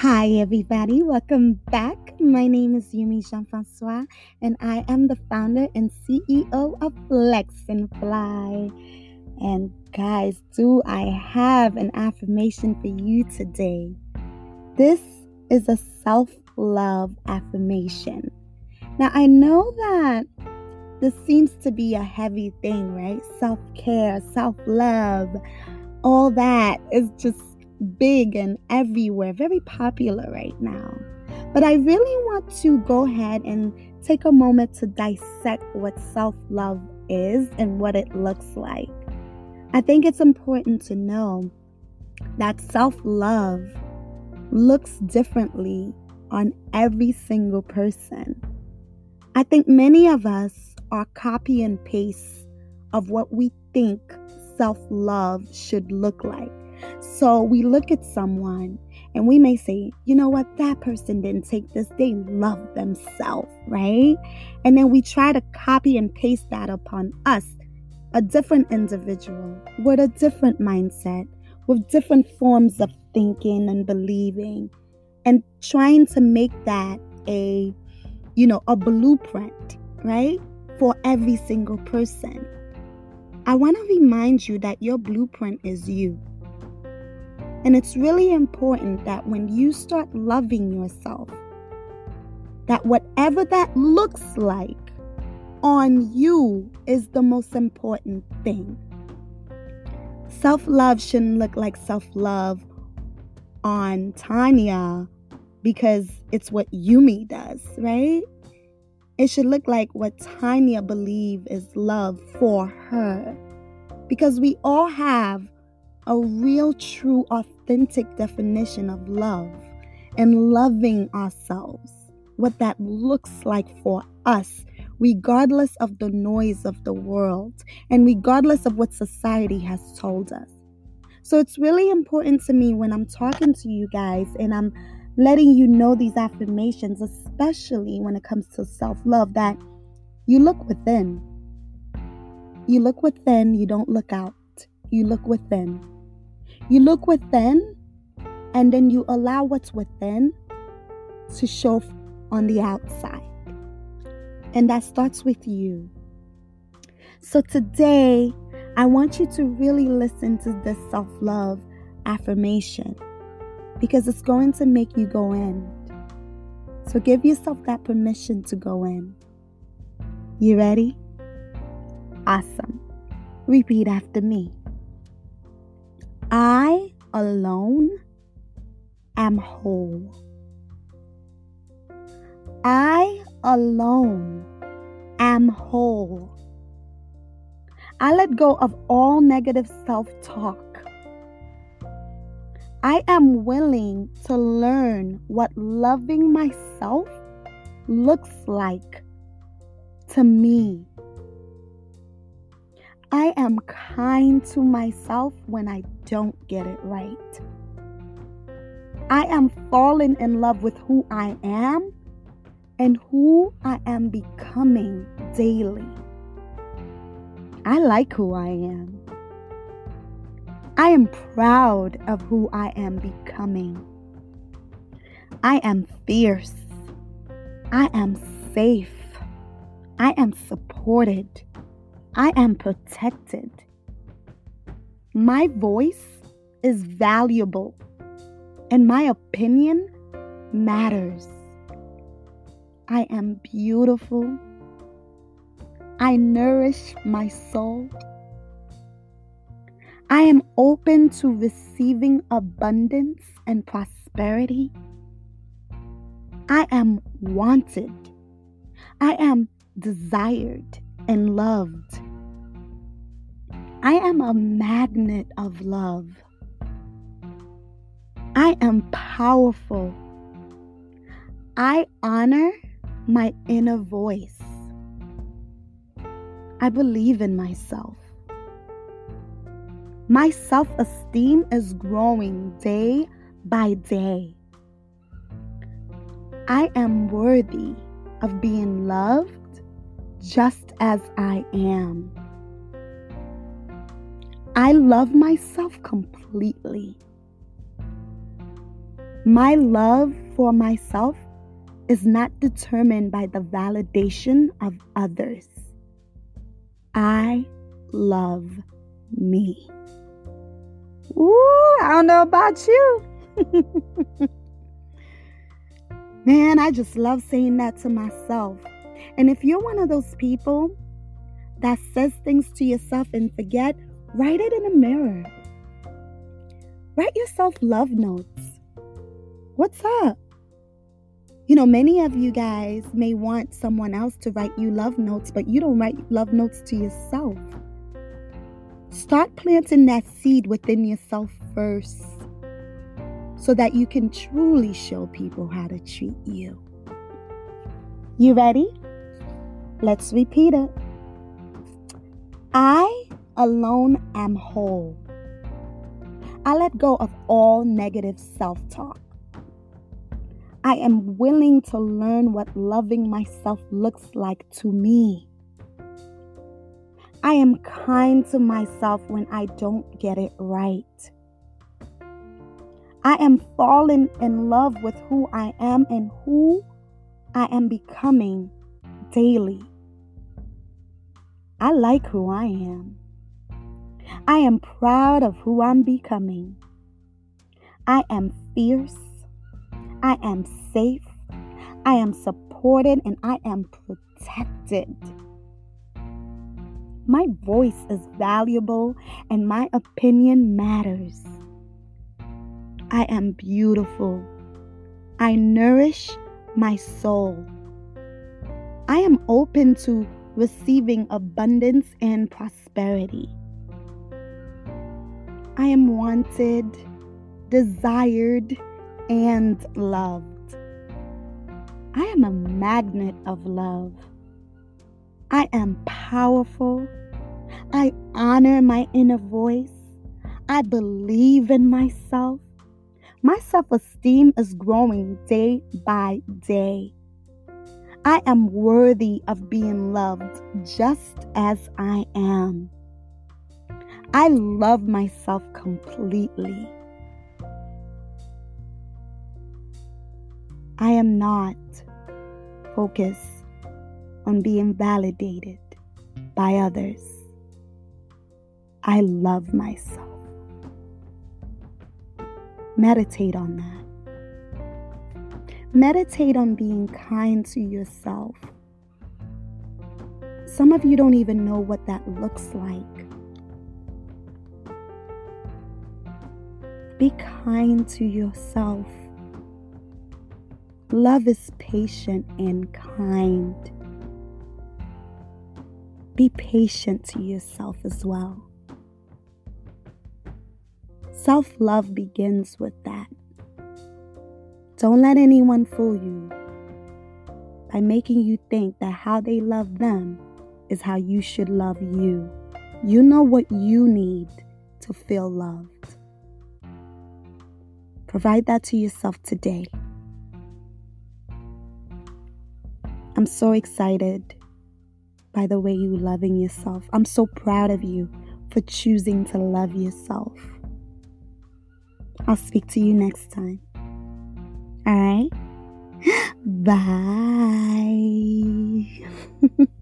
Hi, everybody. Welcome back. My name is Yumi Jean Francois, and I am the founder and CEO of Flex and Fly. And guys, do I have an affirmation for you today? This is a self love affirmation. Now, I know that this seems to be a heavy thing, right? Self care, self love, all that is just big and everywhere, very popular right now. But I really want to go ahead and take a moment to dissect what self love is and what it looks like. I think it's important to know that self love looks differently on every single person. I think many of us are copy and paste of what we think self love should look like. So we look at someone and we may say, you know what, that person didn't take this, they love themselves, right? And then we try to copy and paste that upon us, a different individual with a different mindset, with different forms of thinking and believing, and trying to make that a, you know, a blueprint, right? For every single person. I want to remind you that your blueprint is you. And it's really important that when you start loving yourself, that whatever that looks like on you is the most important thing. Self love shouldn't look like self love on Tanya because it's what Yumi does, right? It should look like what Tanya believes is love for her. Because we all have a real, true, authentic definition of love and loving ourselves, what that looks like for us, regardless of the noise of the world and regardless of what society has told us. So it's really important to me when I'm talking to you guys and I'm letting you know these affirmations, especially when it comes to self love, that you look within. You look within, you don't look out. You look within. You look within and then you allow what's within to show on the outside. And that starts with you. So today, I want you to really listen to this self love affirmation because it's going to make you go in. So give yourself that permission to go in. You ready? Awesome. Repeat after me. I alone am whole. I alone am whole. I let go of all negative self talk. I am willing to learn what loving myself looks like to me. I am kind to myself when I don't get it right. I am falling in love with who I am and who I am becoming daily. I like who I am. I am proud of who I am becoming. I am fierce. I am safe. I am supported. I am protected. My voice is valuable, and my opinion matters. I am beautiful. I nourish my soul. I am open to receiving abundance and prosperity. I am wanted. I am desired and loved. I am a magnet of love. I am powerful. I honor my inner voice. I believe in myself. My self esteem is growing day by day. I am worthy of being loved just as I am. I love myself completely. My love for myself is not determined by the validation of others. I love me. Ooh, I don't know about you. Man, I just love saying that to myself. And if you're one of those people that says things to yourself and forget, write it in a mirror. Write yourself love notes. What's up? You know, many of you guys may want someone else to write you love notes, but you don't write love notes to yourself. Start planting that seed within yourself first so that you can truly show people how to treat you. You ready? Let's repeat it. I alone am whole. I let go of all negative self talk. I am willing to learn what loving myself looks like to me. I am kind to myself when I don't get it right. I am falling in love with who I am and who I am becoming daily. I like who I am. I am proud of who I'm becoming. I am fierce. I am safe. I am supported and I am protected. My voice is valuable and my opinion matters. I am beautiful. I nourish my soul. I am open to receiving abundance and prosperity. I am wanted, desired, and loved. I am a magnet of love. I am powerful. I honor my inner voice. I believe in myself. My self esteem is growing day by day. I am worthy of being loved just as I am. I love myself completely. I am not focused on being validated by others. I love myself. Meditate on that. Meditate on being kind to yourself. Some of you don't even know what that looks like. Be kind to yourself. Love is patient and kind. Be patient to yourself as well. Self love begins with that. Don't let anyone fool you by making you think that how they love them is how you should love you. You know what you need to feel loved. Provide that to yourself today. I'm so excited by the way you loving yourself. I'm so proud of you for choosing to love yourself. I'll speak to you next time. All right? Bye.